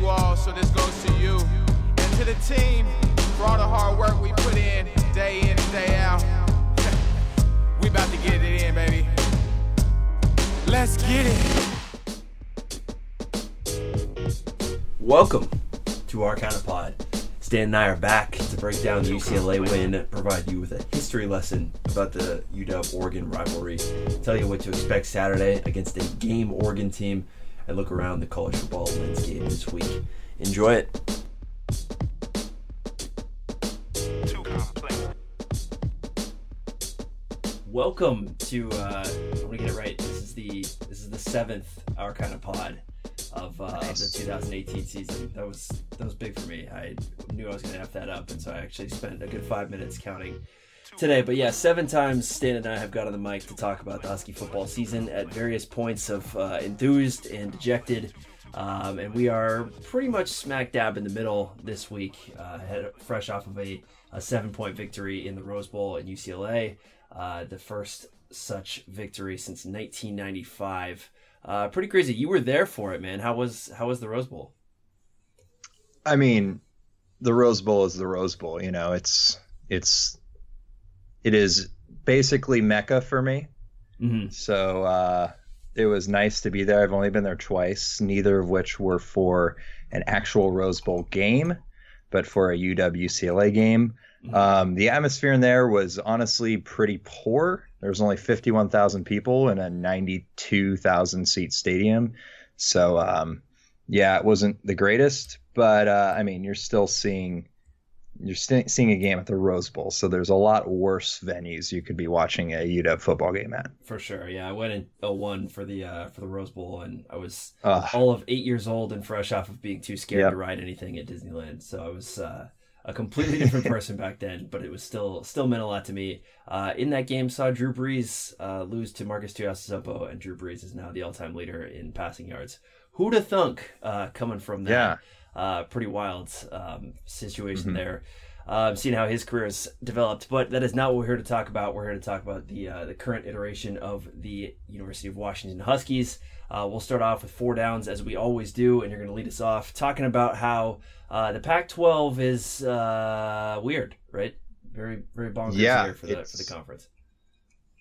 you all, so this goes to you. And to the team, for all the hard work we put in, day in and day out. we about to get it in, baby. Let's get it. Welcome to our kind of pod. Stan and I are back to break down the UCLA win, provide you with a history lesson about the UW Oregon rivalry, tell you what to expect Saturday against a game Oregon team, and look around the college football landscape this week. Enjoy it. Welcome to uh, I'm gonna get it right. This is the this is the seventh our kind of pod of, uh, nice. of the 2018 season. That was that was big for me. I knew I was gonna have that up, and so I actually spent a good five minutes counting today. But yeah, seven times Stan and I have got on the mic to talk about the Husky football season at various points of uh, enthused and dejected. Um, and we are pretty much smack dab in the middle this week, uh, fresh off of a, a seven point victory in the Rose Bowl in UCLA, uh, the first such victory since 1995. Uh, pretty crazy. You were there for it, man. How was how was the Rose Bowl? I mean, the Rose Bowl is the Rose Bowl. You know, it's it's it is basically Mecca for me. Mm-hmm. So uh, it was nice to be there. I've only been there twice, neither of which were for an actual Rose Bowl game, but for a UW game. Mm-hmm. Um, the atmosphere in there was honestly pretty poor. There was only 51,000 people in a 92,000 seat stadium. So, um, yeah, it wasn't the greatest, but uh, I mean, you're still seeing you're st- seeing a game at the Rose Bowl, so there's a lot worse venues you could be watching a UW football game at. For sure, yeah. I went in 01 for the uh, for the Rose Bowl, and I was uh, all of eight years old and fresh off of being too scared yep. to ride anything at Disneyland. So I was uh, a completely different person back then, but it was still still meant a lot to me. Uh, in that game, saw Drew Brees uh, lose to Marcus Tuiasosopo, and Drew Brees is now the all time leader in passing yards. Who'd have thunk uh, coming from that? Yeah uh, pretty wild um, situation mm-hmm. there. Um, seeing how his career has developed, but that is not what we're here to talk about. We're here to talk about the uh, the current iteration of the University of Washington Huskies. Uh, we'll start off with four downs as we always do, and you're going to lead us off talking about how uh, the Pac-12 is uh, weird, right? Very very bonkers yeah, for the for the conference.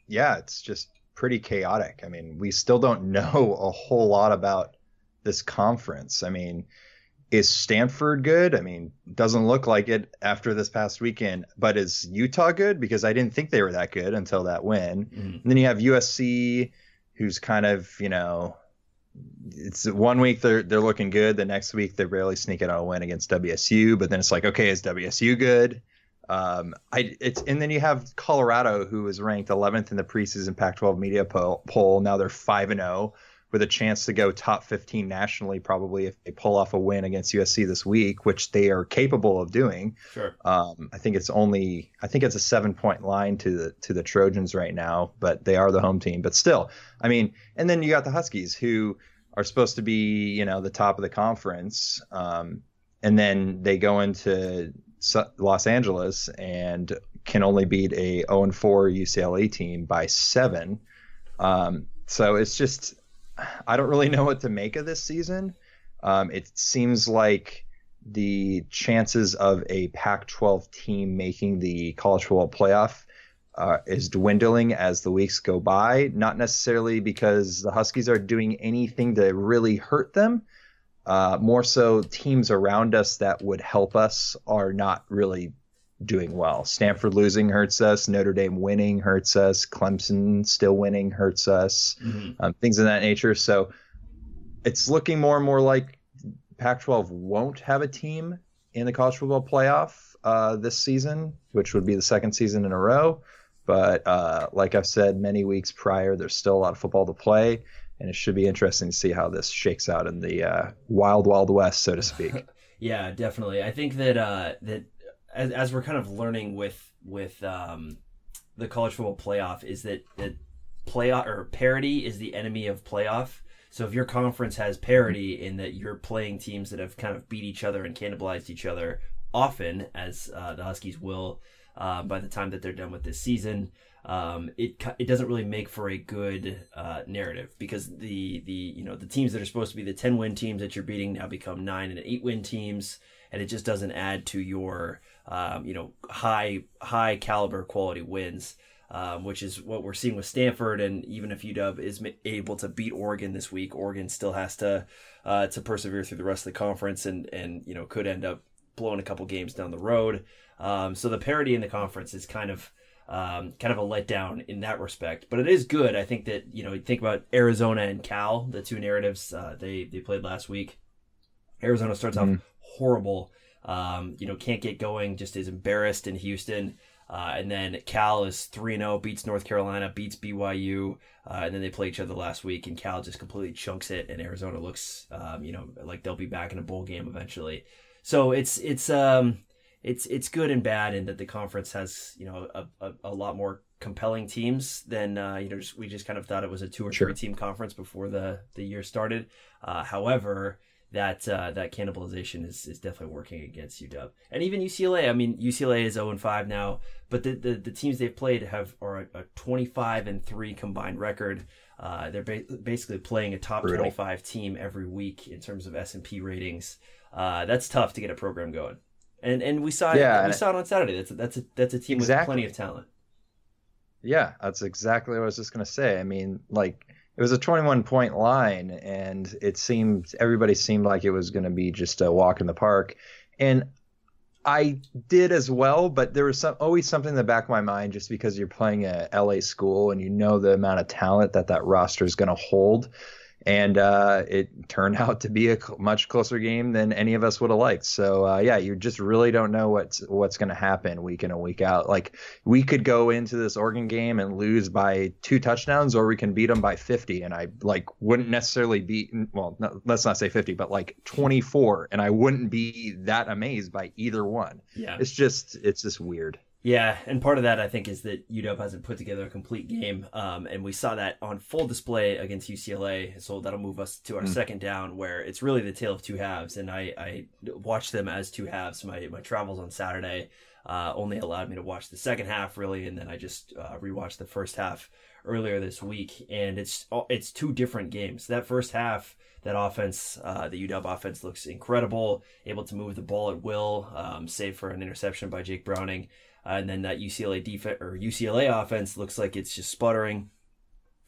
Yeah, it's just pretty chaotic. I mean, we still don't know a whole lot about this conference. I mean, is Stanford good? I mean, doesn't look like it after this past weekend, but is Utah good? Because I didn't think they were that good until that win. Mm-hmm. And then you have USC, who's kind of, you know, it's one week they're they're looking good, the next week they're barely sneaking out a win against WSU, but then it's like, okay, is WSU good? Um, I it's and then you have Colorado, who was ranked 11th in the preseason Pac-12 media poll. poll. Now they're five and zero. With a chance to go top 15 nationally probably if they pull off a win against USC this week, which they are capable of doing. Sure. Um, I think it's only I think it's a seven point line to the to the Trojans right now, but they are the home team. But still, I mean, and then you got the Huskies who are supposed to be you know the top of the conference, um, and then they go into Los Angeles and can only beat a 0 4 UCLA team by seven. Um, so it's just I don't really know what to make of this season. Um, it seems like the chances of a Pac-12 team making the college football playoff uh, is dwindling as the weeks go by. Not necessarily because the Huskies are doing anything to really hurt them. Uh, more so, teams around us that would help us are not really doing well. Stanford losing hurts us. Notre Dame winning hurts us. Clemson still winning hurts us. Mm-hmm. Um, things of that nature. So it's looking more and more like Pac-12 won't have a team in the college football playoff uh, this season, which would be the second season in a row. But uh, like I've said many weeks prior, there's still a lot of football to play, and it should be interesting to see how this shakes out in the uh, wild, wild west, so to speak. yeah, definitely. I think that uh, that as, as we're kind of learning with with um, the college football playoff is that that playoff or parity is the enemy of playoff. So if your conference has parity in that you're playing teams that have kind of beat each other and cannibalized each other often, as uh, the Huskies will uh, by the time that they're done with this season, um, it it doesn't really make for a good uh, narrative because the the you know the teams that are supposed to be the ten win teams that you're beating now become nine and eight win teams, and it just doesn't add to your um, you know high high caliber quality wins. Um, which is what we're seeing with Stanford, and even if UW is able to beat Oregon this week, Oregon still has to uh, to persevere through the rest of the conference, and and you know could end up blowing a couple games down the road. Um, so the parity in the conference is kind of um, kind of a letdown in that respect. But it is good. I think that you know, you think about Arizona and Cal, the two narratives uh, they they played last week. Arizona starts mm-hmm. off horrible. Um, you know, can't get going, just is embarrassed in Houston. Uh, and then Cal is 3 0, beats North Carolina, beats BYU. Uh, and then they play each other last week, and Cal just completely chunks it. And Arizona looks, um, you know, like they'll be back in a bowl game eventually. So it's, it's, um, it's it's good and bad in that the conference has you know a, a, a lot more compelling teams than uh, you know just, we just kind of thought it was a two or sure. three team conference before the the year started. Uh, however, that uh, that cannibalization is, is definitely working against UW and even UCLA. I mean, UCLA is zero and five now, but the, the, the teams they've played have are a, twenty five and three combined record. Uh, they're ba- basically playing a top twenty five team every week in terms of S and P ratings. Uh, that's tough to get a program going and and we saw yeah, it, we saw it on Saturday. That's a, that's a that's a team exactly. with plenty of talent. Yeah, that's exactly what I was just gonna say. I mean, like it was a 21 point line, and it seemed everybody seemed like it was gonna be just a walk in the park, and I did as well, but there was some, always something in the back of my mind just because you're playing a LA school and you know the amount of talent that that roster is going to hold and uh, it turned out to be a much closer game than any of us would have liked. So uh, yeah, you just really don't know what's what's going to happen week in and week out. Like we could go into this Oregon game and lose by two touchdowns, or we can beat them by 50, and I like wouldn't necessarily be well. No, let's not say 50, but like 24, and I wouldn't be that amazed by either one. Yeah, it's just it's just weird. Yeah, and part of that I think is that UW hasn't put together a complete game, um, and we saw that on full display against UCLA. So that'll move us to our mm. second down, where it's really the tale of two halves. And I, I watched them as two halves. My my travels on Saturday uh, only allowed me to watch the second half really, and then I just uh, rewatched the first half earlier this week. And it's it's two different games. That first half that offense, uh, the UW offense looks incredible, able to move the ball at will, um, save for an interception by Jake Browning. Uh, and then that UCLA defense or UCLA offense looks like it's just sputtering,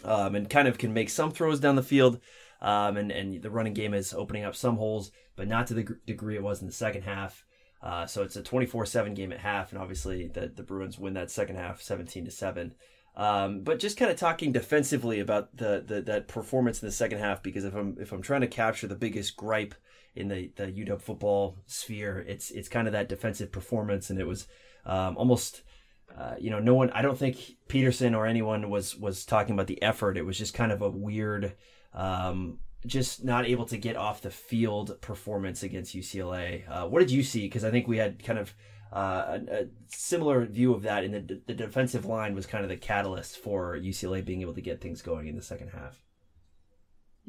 um, and kind of can make some throws down the field. Um, and and the running game is opening up some holes, but not to the degree it was in the second half. Uh, so it's a 24-7 game at half, and obviously the the Bruins win that second half, 17 to seven. Um, but just kind of talking defensively about the, the that performance in the second half, because if I'm if I'm trying to capture the biggest gripe in the the UW football sphere, it's it's kind of that defensive performance, and it was um, almost. Uh, you know, no one. I don't think Petersen or anyone was was talking about the effort. It was just kind of a weird, um, just not able to get off the field performance against UCLA. Uh, what did you see? Because I think we had kind of uh, a, a, similar view of that. and the the defensive line was kind of the catalyst for UCLA being able to get things going in the second half.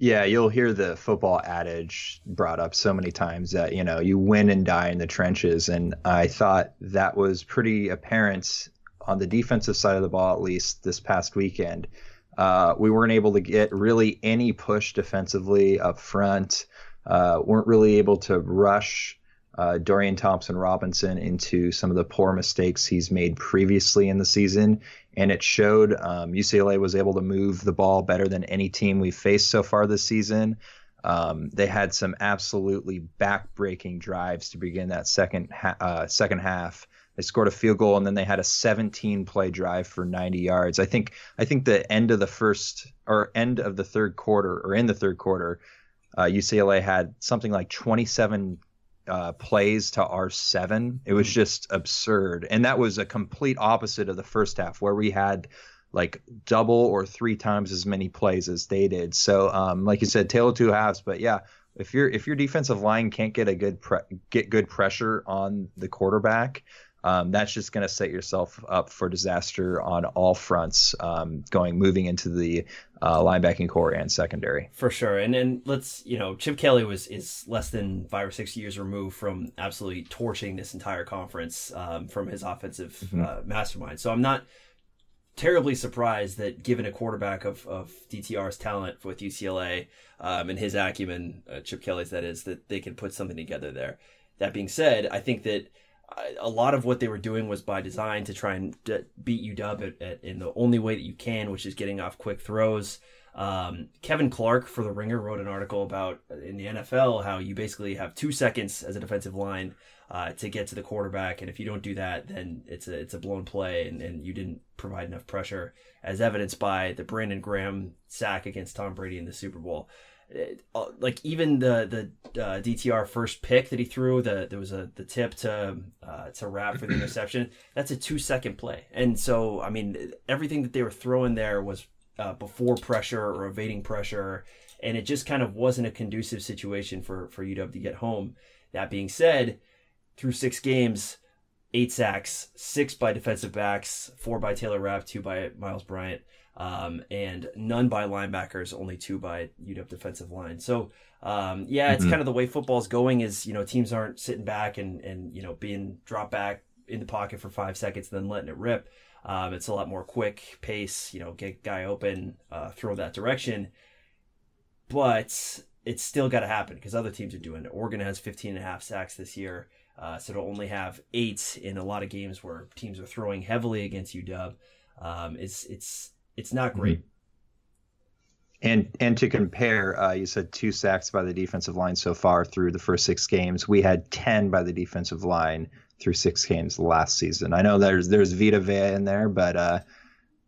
Yeah, you'll hear the football adage brought up so many times that, you know, you win and die in the trenches. And I thought that was pretty apparent on the defensive side of the ball, at least this past weekend. Uh, we weren't able to get really any push defensively up front, uh, weren't really able to rush uh, Dorian Thompson Robinson into some of the poor mistakes he's made previously in the season and it showed. Um, UCLA was able to move the ball better than any team we've faced so far this season. Um, they had some absolutely back-breaking drives to begin that second ha- uh, second half. They scored a field goal and then they had a 17-play drive for 90 yards. I think I think the end of the first or end of the third quarter or in the third quarter, uh, UCLA had something like 27 uh, plays to our seven. It was hmm. just absurd, and that was a complete opposite of the first half where we had like double or three times as many plays as they did. So, um, like you said, tale of two halves. But yeah, if your if your defensive line can't get a good pre- get good pressure on the quarterback, um, that's just going to set yourself up for disaster on all fronts um, going moving into the uh, linebacking corps and secondary for sure and and let's you know chip kelly was is less than five or six years removed from absolutely torching this entire conference um, from his offensive mm-hmm. uh, mastermind so i'm not terribly surprised that given a quarterback of, of DTR's talent with UCLA um, and his acumen, uh, Chip Kelly's that is, that they can put something together there. That being said, I think that a lot of what they were doing was by design to try and beat at, at, in the only way that you can, which is getting off quick throws. Um, Kevin Clark for the Ringer wrote an article about uh, in the NFL how you basically have two seconds as a defensive line uh, to get to the quarterback, and if you don't do that, then it's a it's a blown play, and, and you didn't provide enough pressure, as evidenced by the Brandon Graham sack against Tom Brady in the Super Bowl. Uh, like even the the uh, DTR first pick that he threw, the there was a the tip to uh, to Rapp for the interception. That's a two second play, and so I mean everything that they were throwing there was uh, before pressure or evading pressure, and it just kind of wasn't a conducive situation for for UW to get home. That being said, through six games, eight sacks, six by defensive backs, four by Taylor Rapp, two by Myles Bryant um, and none by linebackers, only two by UW defensive line. So um, yeah, it's mm-hmm. kind of the way football's going. Is you know teams aren't sitting back and and you know being dropped back in the pocket for five seconds then letting it rip. Um, it's a lot more quick pace. You know, get guy open, uh, throw that direction. But it's still got to happen because other teams are doing it. Oregon has 15 and a half sacks this year. Uh, so to only have eight in a lot of games where teams are throwing heavily against UW, um, it's it's it's not great. Mm-hmm. And and to compare, uh, you said two sacks by the defensive line so far through the first six games. We had ten by the defensive line through six games last season. I know there's there's Vita Vea in there, but uh,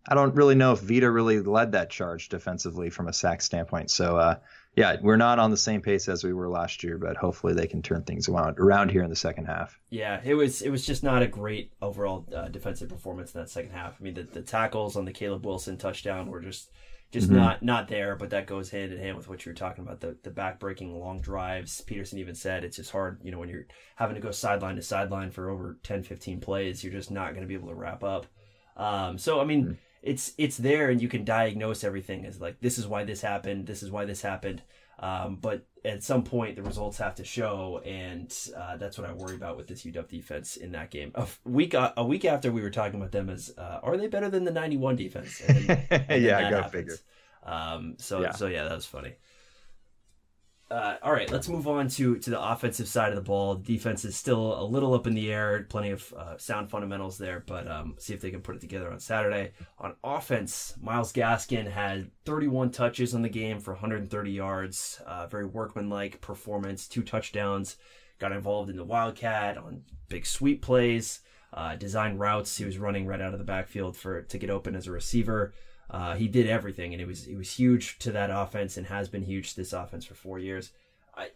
I don't really know if Vita really led that charge defensively from a sack standpoint. So uh, yeah, we're not on the same pace as we were last year, but hopefully they can turn things around around here in the second half. Yeah, it was it was just not a great overall uh, defensive performance in that second half. I mean, the, the tackles on the Caleb Wilson touchdown were just just mm-hmm. not not there, but that goes hand in hand with what you were talking about the the back breaking long drives. Petersen even said it's just hard, you know, when you're having to go sideline to sideline for over 10, 15 plays, you're just not going to be able to wrap up. Um, so I mean. Mm-hmm it's it's there and you can diagnose everything as like this is why this happened this is why this happened. Um, but at some point the results have to show and uh, that's what i worry about with this uw defense in that game. A week uh, a week after we were talking about them as uh, are they better than the 91 defense? And then, and yeah go figure. Um, so yeah. so yeah that was funny uh, all right, let's move on to to the offensive side of the ball. Defense is still a little up in the air. Plenty of uh, sound fundamentals there, but um, see if they can put it together on Saturday. On offense, Myles Gaskin had 31 touches on the game for 130 yards. Uh, very workmanlike performance. Two touchdowns. Got involved in the Wildcat on big sweep plays. Uh, design routes. He was running right out of the backfield for to get open as a receiver. Uh, he did everything, and it was it was huge to that offense, and has been huge to this offense for four years.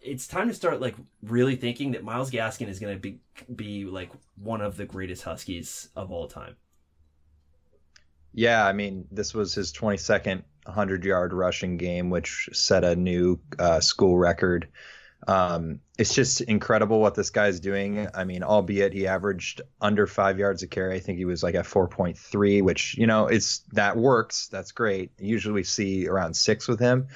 it's time to start like really thinking that Myles Gaskin is going to be be like one of the greatest Huskies of all time. Yeah, I mean, this was his 22nd 100 yard rushing game, which set a new uh, school record. Um, it's just incredible what this guy's doing. I mean, albeit he averaged under five yards a carry. I think he was like at 4.3, which, you know, it's that works. That's great. Usually we see around six with him.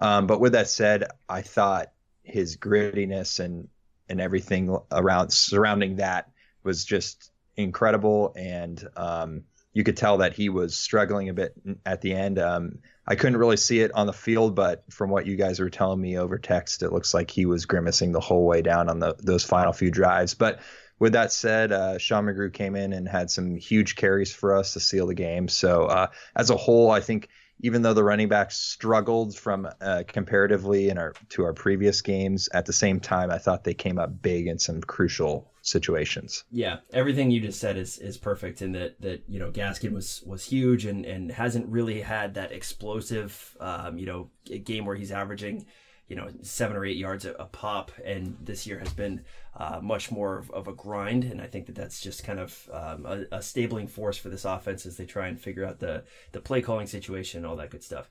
Um, but with that said, I thought his grittiness and, and everything around surrounding that was just incredible. And, um, you could tell that he was struggling a bit at the end. Um, I couldn't really see it on the field, but from what you guys were telling me over text, it looks like he was grimacing the whole way down on the those final few drives. But with that said, uh, Sean McGrew came in and had some huge carries for us to seal the game. So uh, as a whole, I think even though the running backs struggled from uh, comparatively in our to our previous games, at the same time, I thought they came up big in some crucial situations. Yeah, everything you just said is is perfect in that that you know Gaskin was was huge and and hasn't really had that explosive um, you know game where he's averaging you know seven or eight yards a, a pop, and this year has been uh, much more of, of, a grind, and I think that that's just kind of um, a, a stabling force for this offense as they try and figure out the the play calling situation, all that good stuff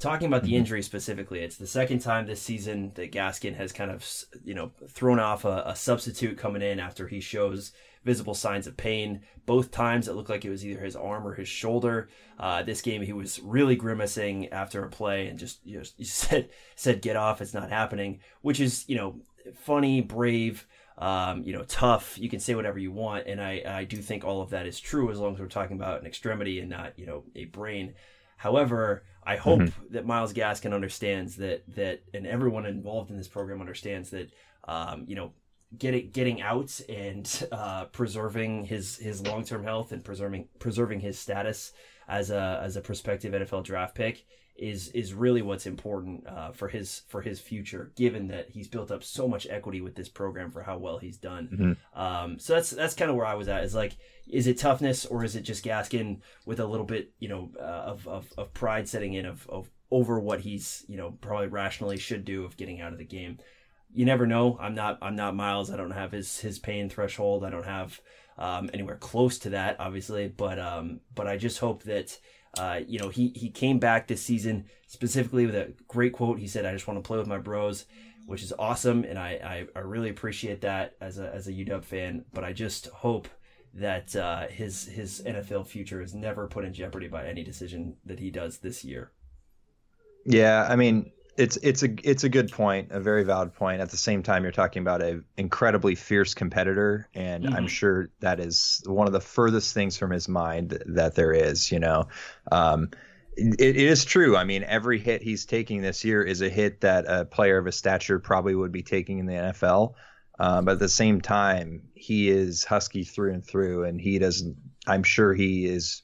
talking about the mm-hmm. injury specifically, it's the second time this season that Gaskin has kind of, you know, thrown off a, a, substitute coming in after he shows visible signs of pain. Both times it looked like it was either his arm or his shoulder. Uh, this game he was really grimacing after a play and just you know said said get off, it's not happening, which is you know funny, brave. um, you know, tough. You can say whatever you want, and I I do think all of that is true as long as we're talking about an extremity and not you know a brain. However, I hope mm-hmm. that Myles Gaskin understands that that and everyone involved in this program understands that um, you know getting getting out and uh, preserving his his long term health and preserving preserving his status as a as a prospective NFL draft pick is is really what's important uh, for his for his future, given that he's built up so much equity with this program for how well he's done. Mm-hmm. Um, so that's that's kind of where I was at. Is like, is it toughness or is it just Gaskin with a little bit, you know, uh, of, of of pride setting in of of over what he's you know probably rationally should do of getting out of the game. You never know. I'm not I'm not Myles. I don't have his his pain threshold. I don't have um, anywhere close to that, obviously. But um, but I just hope that uh, you know, he he came back this season specifically with a great quote. He said, "I just want to play with my bros," which is awesome, and I I, I really appreciate that as a as a UW fan. But I just hope that uh, his his NFL future is never put in jeopardy by any decision that he does this year. Yeah, I mean, it's it's a it's a good point, a very valid point. At the same time, you're talking about an incredibly fierce competitor, and mm-hmm. I'm sure that is one of the furthest things from his mind that there is. You know, um, it, it is true. I mean, every hit he's taking this year is a hit that a player of his stature probably would be taking in the NFL. Um, but at the same time, he is husky through and through, and he doesn't. I'm sure he is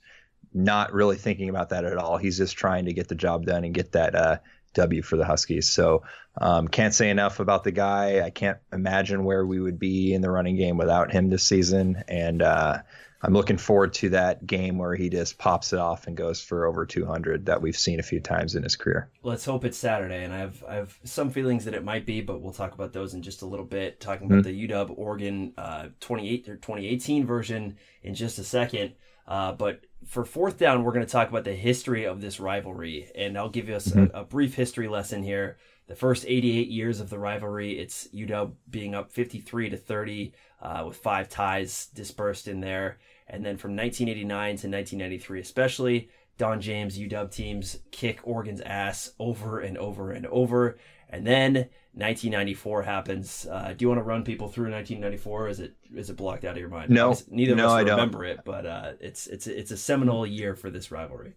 not really thinking about that at all. He's just trying to get the job done and get that uh, W for the Huskies. So um, can't say enough about the guy. I can't imagine where we would be in the running game without him this season. And uh, I'm looking forward to that game where he just pops it off and goes for over 200 that we've seen a few times in his career. Let's hope it's Saturday. And I have I have some feelings that it might be, but we'll talk about those in just a little bit. Talking about mm-hmm. the UW Oregon uh, 28 or 2018 version in just a second. Uh, but for fourth down, we're going to talk about the history of this rivalry, and I'll give us mm-hmm. a, a, brief history lesson here. The first 88 years of the rivalry, it's UW being up 53 to 30 uh, with five ties dispersed in there, and then from 1989 to 1993, especially Don James UW teams kick Oregon's ass over and over and over, and then 1994 happens. Uh, do you want to run people through 1994? is it is it blocked out of your mind? No, neither no, of us I remember it, but uh, it's it's it's a seminal year for this rivalry.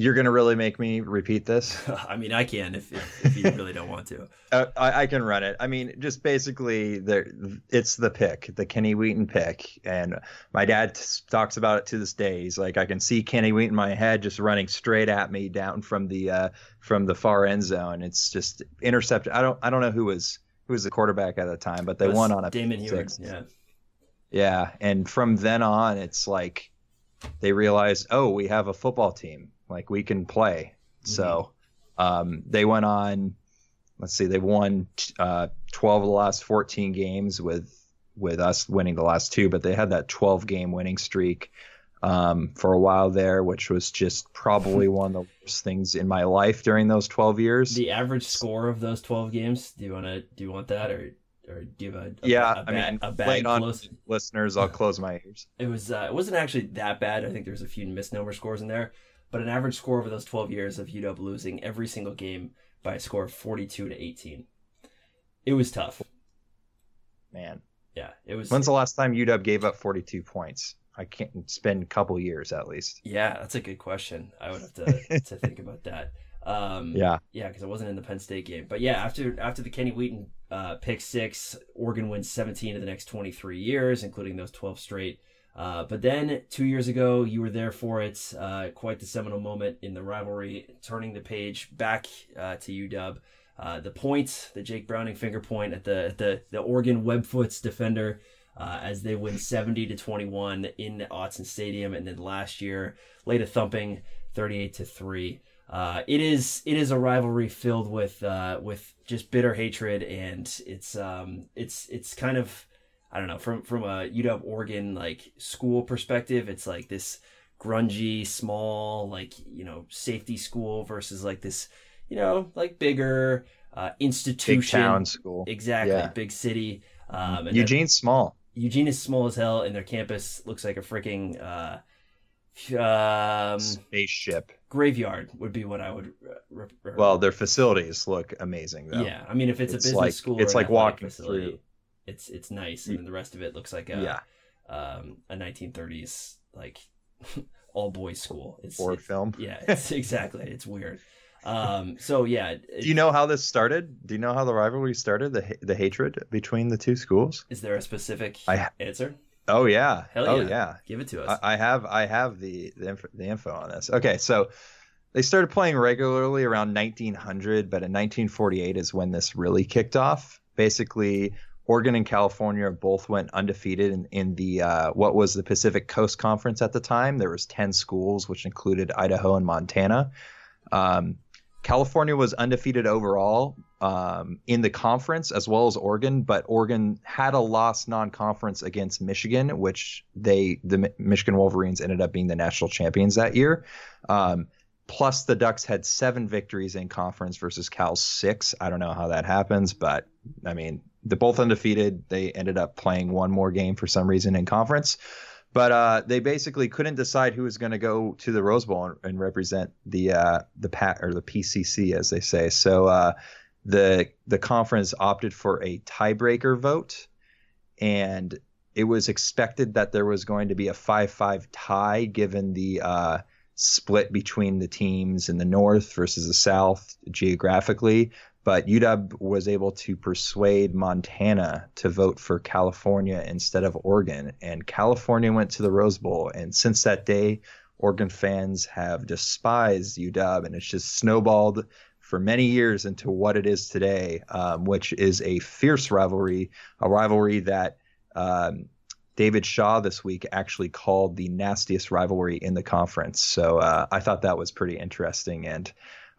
You're going to really make me repeat this? I mean, I can if, if, if you really don't want to. Uh, I, I, can run it. I mean, just basically, there it's the pick, the Kenny Wheaton pick, and my dad t- talks about it to this day. He's like, I can see Kenny Wheaton in my head just running straight at me down from the uh, from the far end zone. It's just intercepted. I don't I don't know who was who was the quarterback at the time, but they won on a Damon Huard. Yeah, yeah, and from then on, it's like they realize, oh, we have a football team like we can play. Mm-hmm. So um, they went on. Let's see, they won uh, 12 of the last 14 games with with us winning the last two, but they had that 12 game winning streak um, for a while there, which was just probably one of the worst things in my life during those 12 years. The average score of those 12 games. Do you want to do you want that or? Or do you have a, a yeah? A, a I mean, a bad on close... listeners, I'll close my ears. It was uh, it wasn't actually that bad. I think there's a few misnomer scores in there but an average score over those 12 years of UW losing every single game by a score of 42 to 18. It was tough. Man. Yeah, it was. When's the last time UW gave up 42 points? I can't spend a couple years at least. Yeah, that's a good question. I would have to to think about that. Um, yeah, yeah, because I wasn't in the Penn State game. But yeah, after after the Kenny Wheaton uh, pick six, Oregon wins 17 of the next 23 years, including those 12 straight. Uh, but then two years ago, you were there for it. Uh, quite the seminal moment in the rivalry, turning the page back uh, to UW. Uh, the point, the Jake Browning finger point at the the the Oregon Webfoots defender uh, as they win 70 to 21 in Autzen Stadium, and then last year laid a thumping 38 to three. Uh, it is it is a rivalry filled with with just bitter hatred, and it's um it's it's kind of I don't know from from a UW Oregon like school perspective, it's like this grungy, small, like you know, safety school versus like this, you know, like bigger uh, institution, big town school, exactly, yeah. big city. Um, Eugene's small. Eugene is small as hell, and their campus looks like a freaking uh, um, spaceship graveyard would be what I would. well, their facilities look amazing. Though. Yeah, I mean, if it's, it's a business like, school, it's like walking facility, through It's it's nice, and then the rest of it looks like a yeah. um, a 1930s like all boys school. It's Ford film. Yeah, it's exactly. It's weird. Um, so yeah. It, Do you know how this started? Do you know how the rivalry started? The the hatred between the two schools. Is there a specific I, answer? Oh yeah. Hell oh, yeah. Oh yeah. Give it to us. I, I have I have the the info, the info on this. Okay, so they started playing regularly around 1900, but in 1948 is when this really kicked off. Basically, Oregon and California both went undefeated in, in the uh, what was the Pacific Coast Conference at the time. There was 10 schools, which included Idaho and Montana. Um, California was undefeated overall um, in the conference as well as Oregon, but Oregon had a loss non-conference against Michigan, which they the Michigan Wolverines ended up being the national champions that year. Um, plus, the Ducks had seven victories in conference versus Cal's six. I don't know how that happens, but I mean, they're both undefeated. They ended up playing one more game for some reason in conference. But uh, they basically couldn't decide who was going to go to the Rose Bowl and, and represent the uh, the pat or the PCC as they say. So uh, the the conference opted for a tiebreaker vote, and it was expected that there was going to be a five five tie given the uh, split between the teams in the North versus the South geographically but UW was able to persuade Montana to vote for California instead of Oregon, and California went to the Rose Bowl. And since that day, Oregon fans have despised UW, and it's just snowballed for many years into what it is today, um, which is a fierce rivalry, a rivalry that um, David Shaw this week actually called the nastiest rivalry in the conference. So uh, I thought that was pretty interesting, and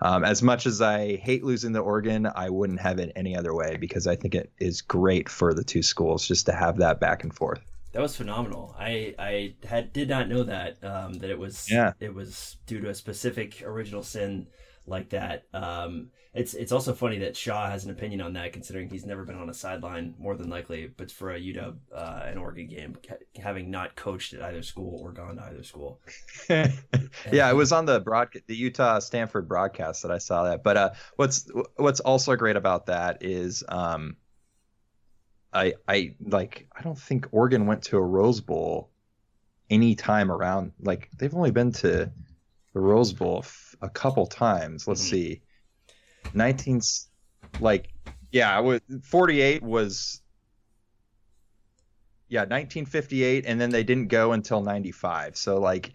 um, as much as I hate losing the Oregon, I wouldn't have it any other way because I think it is great for the two schools just to have that back and forth. That was phenomenal. I I had did not know that um, that it was yeah. it was due to a specific original sin like that. Um, it's it's also funny that Shaw has an opinion on that, considering he's never been on a sideline more than likely. But for a UW uh, an Oregon game, having not coached at either school or gone to either school. yeah, it was on the broad the Utah Stanford broadcast that I saw that. But uh, what's what's also great about that is um, I I like I don't think Oregon went to a Rose Bowl any time around. Like they've only been to the Rose Bowl a couple times. Let's mm-hmm. see. 19 like yeah, it was 48 was yeah, 1958 and then they didn't go until 95. So like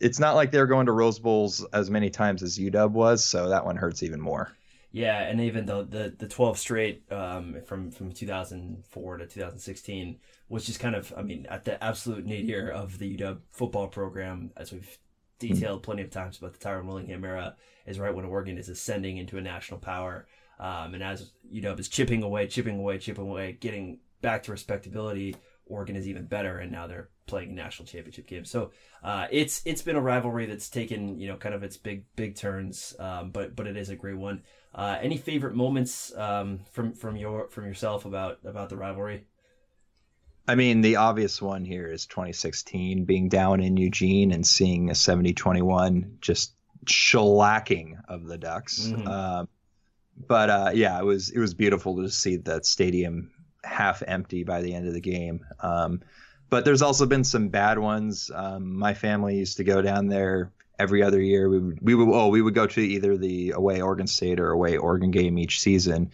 it's not like they're going to Rose Bowls as many times as UW was, so that one hurts even more. Yeah, and even the the, the 12 straight um, from from 2004 to 2016 was just kind of, I mean, at the absolute nadir of the UW football program, as we've detailed plenty of times about the Tyrone Willingham era, is right when Oregon is ascending into a national power. Um, and as UW is chipping away, chipping away, chipping away, getting back to respectability, Oregon is even better, and now they're playing national championship game. So uh, it's it's been a rivalry that's taken you know kind of its big big turns, um, but but it is a great one. Uh, any favorite moments um, from from your from yourself about about the rivalry? I mean, the obvious one here is 2016 being down in Eugene and seeing a 70-21 just shellacking of the Ducks. Mm-hmm. Um, but uh, yeah, it was it was beautiful to see that stadium half empty by the end of the game. Um, but there's also been some bad ones. Um, my family used to go down there every other year. We would, we would oh we would go to either the away Oregon State or away Oregon game each season,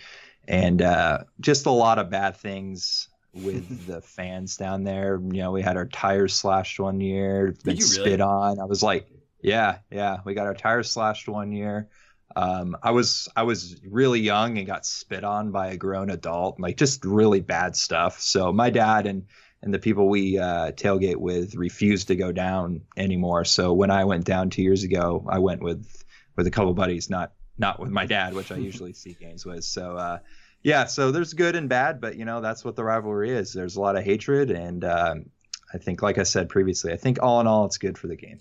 and uh, just a lot of bad things with the fans down there. You know, we had our tires slashed one year, been really? spit on. I was like, yeah, yeah, we got our tires slashed one year. Um, I was I was really young and got spit on by a grown adult, like just really bad stuff. So my dad and and the people we uh, tailgate with refused to go down anymore. So when I went down two years ago, I went with with a couple buddies, not not with my dad, which I usually see games with. So uh, yeah, so there's good and bad, but you know that's what the rivalry is. There's a lot of hatred, and um, I think, like I said previously, I think all in all, it's good for the game.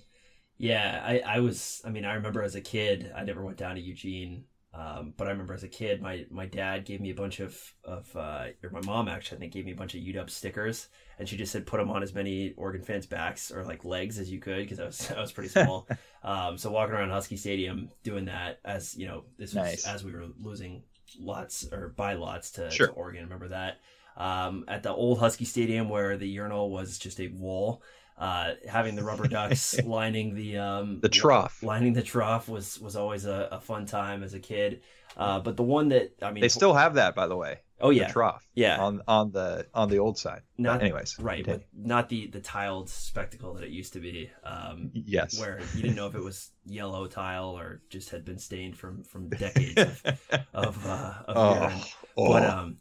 Yeah, I, I was. I mean, I remember as a kid, I never went down to Eugene, um, but I remember as a kid, my my dad gave me a bunch of of, uh, or my mom actually, I think, gave me a bunch of UW stickers, and she just said put them on as many Oregon fans' backs or like legs as you could because I was I was pretty small. um, so walking around Husky Stadium doing that as you know this was nice. as we were losing lots or by lots to, sure. to Oregon. Remember that. um, at the old Husky Stadium where the urinal was just a wall. Uh, having the rubber ducks lining the um, the trough, lining the trough was was always a, a fun time as a kid. Uh, but the one that I mean, they still have that, by the way. Oh yeah, the trough. Yeah, on on the on the old side. Not but anyways, right, but not the the tiled spectacle that it used to be. Um, yes, where you didn't know if it was yellow tile or just had been stained from from decades of of, uh, of oh. Oh. But um,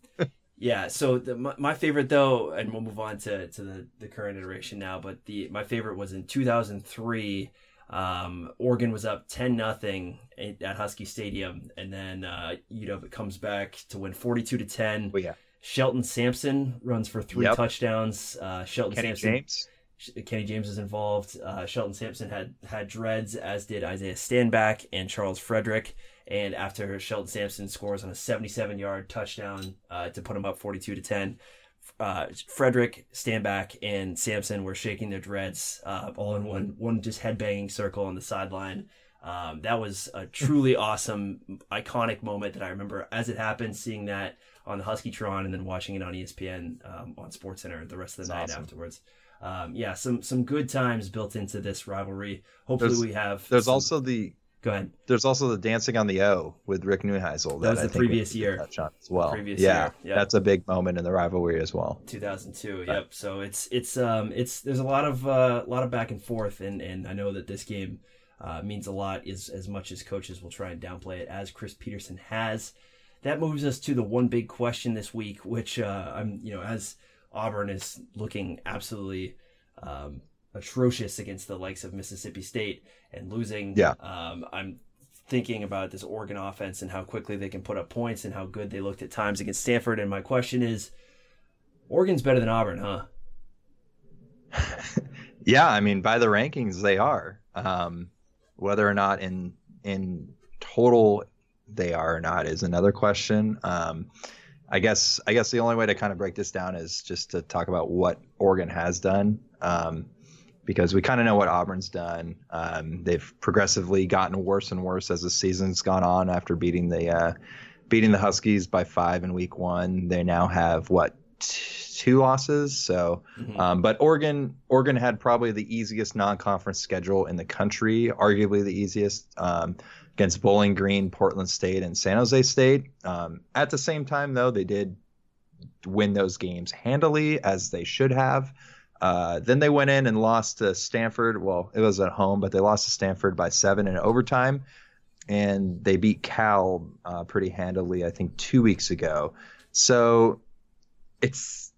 yeah. So the, my, my, favorite though, and we'll move on to to the the current iteration now. But the my favorite was in 2003 um, Oregon was up 10 nothing at Husky Stadium, and then uh, UW comes back to win 42 to 10. Oh, yeah. Shelton Sampson runs for three yep. touchdowns. Uh, Shelton Kenny Sampson, James. Kenny James is involved. Uh, Shelton Sampson had had dreads, as did Isaiah Stanback and Charles Frederick. And after Shelton Sampson scores on a 77 yard touchdown uh, to put him up 42 to 10, uh, Frederick, Stanback, and Sampson were shaking their dreads uh, all in one one just headbanging circle on the sideline. Um, that was a truly awesome, iconic moment that I remember as it happened, seeing that on the Huskytron and then watching it on ESPN um, on SportsCenter the rest of the That's night awesome. afterwards. Um, yeah, some some good times built into this rivalry. Hopefully, there's, we have. There's some... also the Go ahead. There's also the dancing on the O with Rick Neuheisel. That, that was the previous year. Touch on as well. Previous yeah, year. yeah, that's a big moment in the rivalry as well. 2002. Yep. So it's it's um it's there's a lot of a uh, lot of back and forth, and and I know that this game uh, means a lot is as much as coaches will try and downplay it, as Chris Petersen has. That moves us to the one big question this week, which uh, I'm you know as Auburn is looking absolutely. Um, atrocious against the likes of Mississippi State and losing. Yeah. Um, I'm thinking about this Oregon offense and how quickly they can put up points and how good they looked at times against Stanford. And my question is, Oregon's better than Auburn, huh? yeah, I mean, by the rankings, they are. Um, whether or not in in total they are or not is another question. Um, I guess I guess the only way to kind of break this down is just to talk about what Oregon has done. Um, because we kind of know what Auburn's done. Um, they've progressively gotten worse and worse as the season's gone on. After beating the uh, beating the Huskies by five in Week One, they now have what two losses. So, mm-hmm. um, but Oregon Oregon had probably the easiest non-conference schedule in the country, arguably the easiest. Um, against Bowling Green, Portland State, and San Jose State. Um, at the same time, though, they did win those games handily as they should have. Uh, then they went in and lost to Stanford. Well, it was at home, but they lost to Stanford by seven in overtime, and they beat Cal uh, pretty handily, I think, two weeks ago. So it's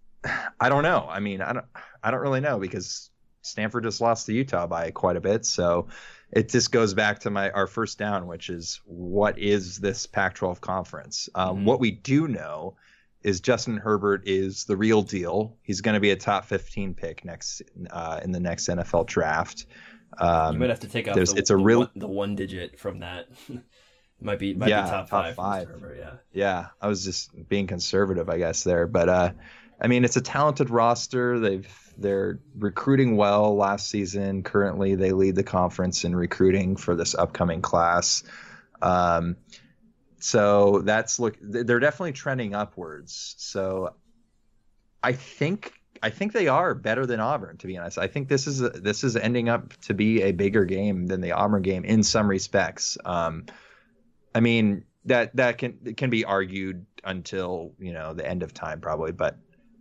I don't know. I mean, I don't I don't really know because Stanford just lost to Utah by quite a bit. So it just goes back to my our first down, which is what is this Pac-12 conference? Um, mm-hmm. What we do know is Justin Herbert is the real deal. He's going to be a top 15 pick next uh, in the next NFL draft. Um, you might have to take out the, it's a the real one, the one digit from that. might be might yeah, be top, top five. five. Herbert, yeah, yeah. I was just being conservative, I guess there, but uh, I mean, it's a talented roster. They've they're recruiting well last season. Currently, they lead the conference in recruiting for this upcoming class. Um, so that's look they're definitely trending upwards. So I think I think they are better than Auburn to be honest. I think this is a, this is ending up to be a bigger game than the Auburn game in some respects. Um, I mean that that can can be argued until you know the end of time probably, but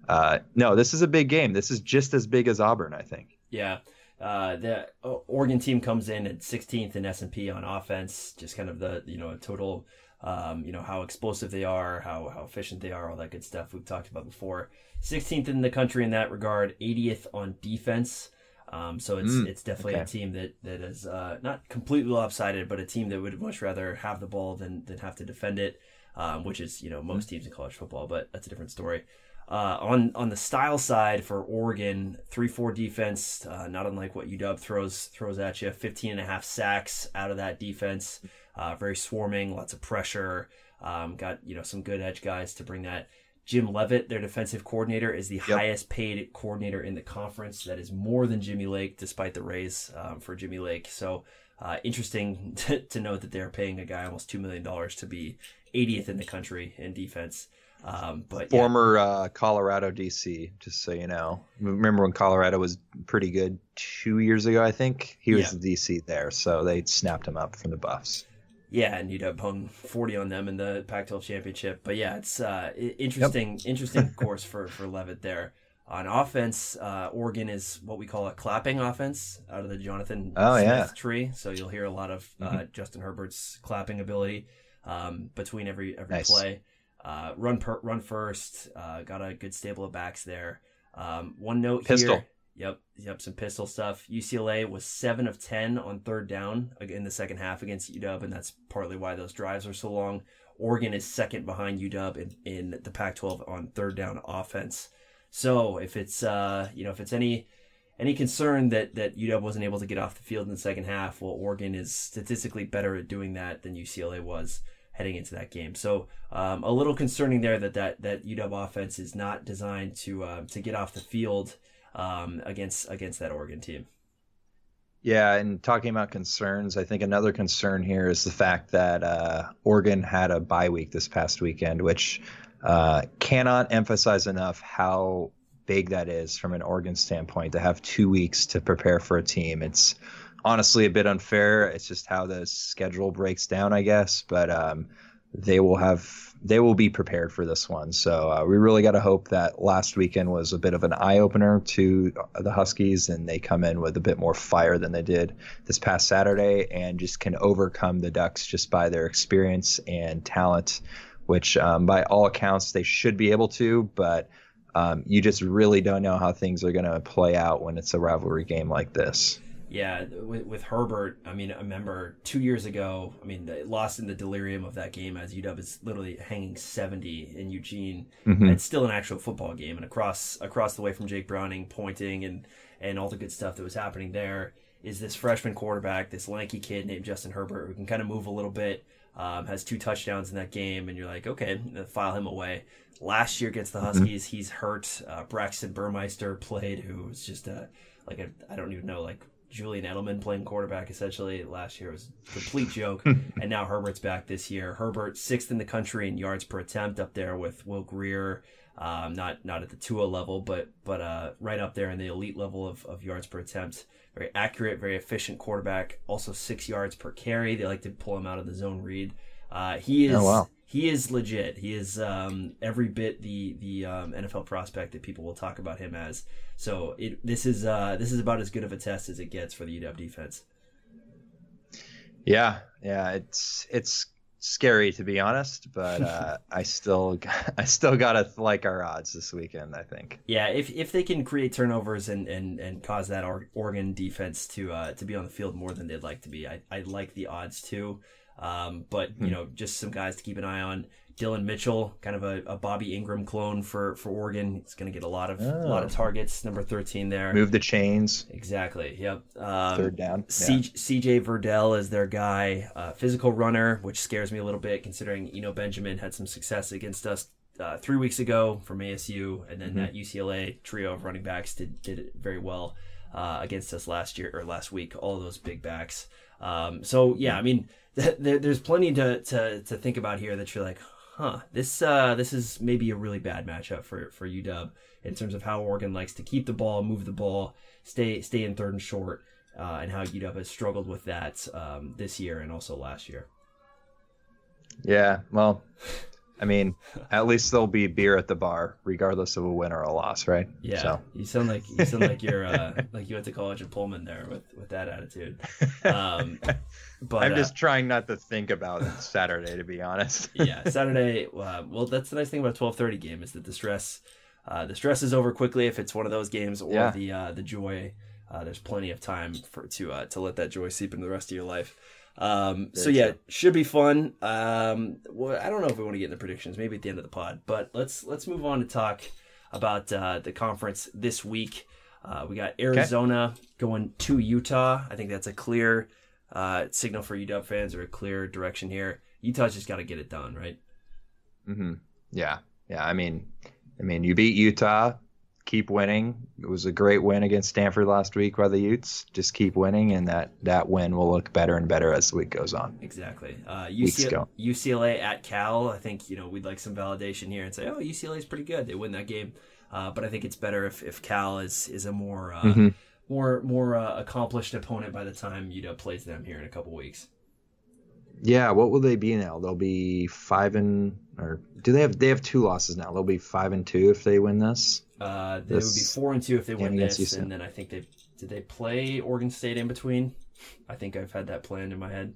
uh, no, this is a big game. This is just as big as Auburn, I think. Yeah. Uh, the Oregon team comes in at 16th in S&P on offense, just kind of the you know total um, you know how explosive they are, how how efficient they are, all that good stuff we've talked about before. 16th in the country in that regard, 80th on defense. Um, so it's mm, it's definitely okay. a team that that is uh, not completely lopsided, but a team that would much rather have the ball than than have to defend it, um, which is you know most mm. teams in college football, but that's a different story. Uh, on on the style side for Oregon, three four defense, uh, not unlike what UW throws throws at you. 15 and a half sacks out of that defense. Uh, very swarming, lots of pressure. Um, got you know some good edge guys to bring that. Jim Leavitt, their defensive coordinator, is the yep. highest paid coordinator in the conference. That is more than Jimmy Lake, despite the raise um, for Jimmy Lake. So uh, interesting to, to note that they're paying a guy almost two million dollars to be 80th in the country in defense. Um, but former yeah. uh, Colorado DC, just so you know. Remember when Colorado was pretty good two years ago? I think he was yeah. the DC there, so they snapped him up from the Buffs. Yeah, and you'd have hung forty on them in the Pac-12 championship. But yeah, it's uh, interesting, yep. interesting course for for Leavitt there. On offense, uh, Oregon is what we call a clapping offense out of the Jonathan oh, Smith yeah. tree. So you'll hear a lot of uh, mm-hmm. Justin Herbert's clapping ability um, between every every nice. play. Uh, run per, run first. Uh, got a good stable of backs there. Um, one note pistol. here. Yep, yep, some pistol stuff. UCLA was seven of ten on third down in the second half against UW, and that's partly why those drives are so long. Oregon is second behind UW in, in the Pac-12 on third down offense. So if it's uh, you know if it's any any concern that that UW wasn't able to get off the field in the second half, well, Oregon is statistically better at doing that than UCLA was heading into that game. So um, a little concerning there that that that UW offense is not designed to uh, to get off the field um, against against that Oregon team. Yeah, and talking about concerns, I think another concern here is the fact that uh, Oregon had a bye week this past weekend, which uh, cannot emphasize enough how big that is from an Oregon standpoint to have two weeks to prepare for a team. It's honestly a bit unfair. It's just how the schedule breaks down, I guess. But um, they will have they will be prepared for this one. So uh, we really got to hope that last weekend was a bit of an eye opener to the Huskies, and they come in with a bit more fire than they did this past Saturday, and just can overcome the Ducks just by their experience and talent, which um, by all accounts they should be able to, but. Um, you just really don't know how things are going to play out when it's a rivalry game like this. Yeah, with, with Herbert, I mean, I remember two years ago, I mean, they lost in the delirium of that game as UW is literally hanging 70 in Eugene. Mm-hmm. It's still an actual football game, and across across the way from Jake Browning pointing and, and all the good stuff that was happening there is this freshman quarterback, this lanky kid named Justin Herbert, who can kind of move a little bit, um, has two touchdowns in that game, and you're like, okay, file him away. Last year against the mm-hmm. Huskies, mm-hmm. he's hurt. Uh, Braxton Burmeister played, who was just a like a I don't even know like Julian Edelman playing quarterback essentially last year was a complete joke. and now Herbert's back this year. Herbert sixth in the country in yards per attempt, up there with Will Grier. Um, not not at the Tua level, but but uh, right up there in the elite level of, of yards per attempt. Very accurate, very efficient quarterback. Also six yards per carry. They like to pull him out of the zone read. Uh, he is. Oh, wow he is legit. He is um, every bit the the um, NFL prospect that people will talk about him as. So it, this is uh, this is about as good of a test as it gets for the UW defense. Yeah, yeah, it's it's scary to be honest, but uh, I still I still gotta like our odds this weekend. I think. Yeah, if if they can create turnovers and and, and cause that Oregon defense to uh, to be on the field more than they'd like to be, I I like the odds too. Um, but you hmm. know, just some guys to keep an eye on. Dillon Mitchell, kind of a, a Bobby Ingram clone for, for Oregon. He's going to get a lot of oh. a lot of oh. targets. Number thirteen there. Move the chains. Exactly. Yep. Um, Third down. C- CJ Verdell is their guy. Uh, physical runner, which scares me a little bit considering Eno Benjamin had some success against us uh, three weeks ago from ASU, and then mm-hmm. that UCLA trio of running backs did did it very well uh, against us last year or last week. All those big backs. Um, so yeah, I mean there's plenty to, to, to think about here that you're like, huh, this uh, this is maybe a really bad matchup for for UW in terms of how Oregon likes to keep the ball, move the ball, stay stay in third and short, uh, and how UW has struggled with that um, this year and also last year. Yeah, well, I mean, at least there'll be beer at the bar, regardless of a win or a loss, right? Yeah. So. You sound like you sound like you're uh, like you went to college at Pullman there with with that attitude. Um, but I'm just uh, trying not to think about Saturday, to be honest. yeah, Saturday. Uh, well, that's the nice thing about a 12:30 game is that the stress uh, the stress is over quickly if it's one of those games, or yeah. the uh, the joy. Uh, there's plenty of time for to to let that joy seep into the rest of your life. Um, so yeah, true. should be fun. Um, well, I don't know if we want to get into predictions. Maybe at the end of the pod, but let's let's move on to talk about uh, the conference this week. Uh, we got Arizona okay. going to Utah. I think that's a clear uh, signal for UW fans or a clear direction here. Utah's just got to get it done, right? Mm-hmm. Yeah, yeah. I mean, I mean, you beat Utah keep winning. It was a great win against Stanford last week by the Utes. Just keep winning, and that that win will look better and better as the week goes on. Exactly. Uh, UCLA, UCLA at Cal. I think you know we'd like some validation here and say, oh, UCLA is pretty good. They win that game, uh, but I think it's better if, if Cal is is a more uh, mm-hmm. more more uh, accomplished opponent by the time UW plays them here in a couple weeks. Yeah, what will they be now? They'll be five and or do they have they have two losses now? They'll be five and two if they win this. Uh, they this would be four and two if they win this, and then I think they did they play Oregon State in between. I think I've had that planned in my head.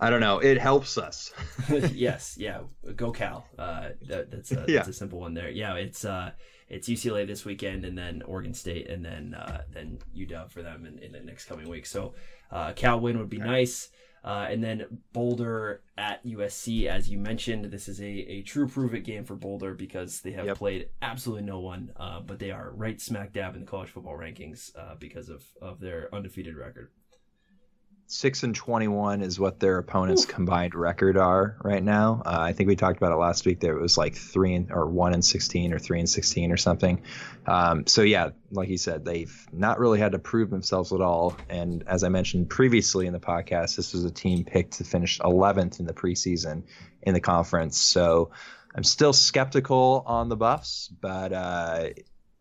I don't know. It helps us. yes, yeah. Go Cal. Uh, that, that's a, yeah. that's a simple one there. Yeah, it's uh, it's UCLA this weekend, and then Oregon State, and then uh, then UW for them in, in the next coming week. So, uh, Cal win would be nice. Uh, and then Boulder at USC, as you mentioned, this is a, a true prove it game for Boulder because they have yep. played absolutely no one, uh, but they are right smack dab in the college football rankings uh, because of, of their undefeated record six and twenty-one is what their opponents' Ooh. combined record are right now. Uh, I think we talked about it last week. There it was like three and or one and sixteen or three and sixteen or something. Um, so yeah, like you said, they've not really had to prove themselves at all. And as I mentioned previously in the podcast, this was a team picked to finish eleventh in the preseason in the conference. So I'm still skeptical on the Buffs, but uh,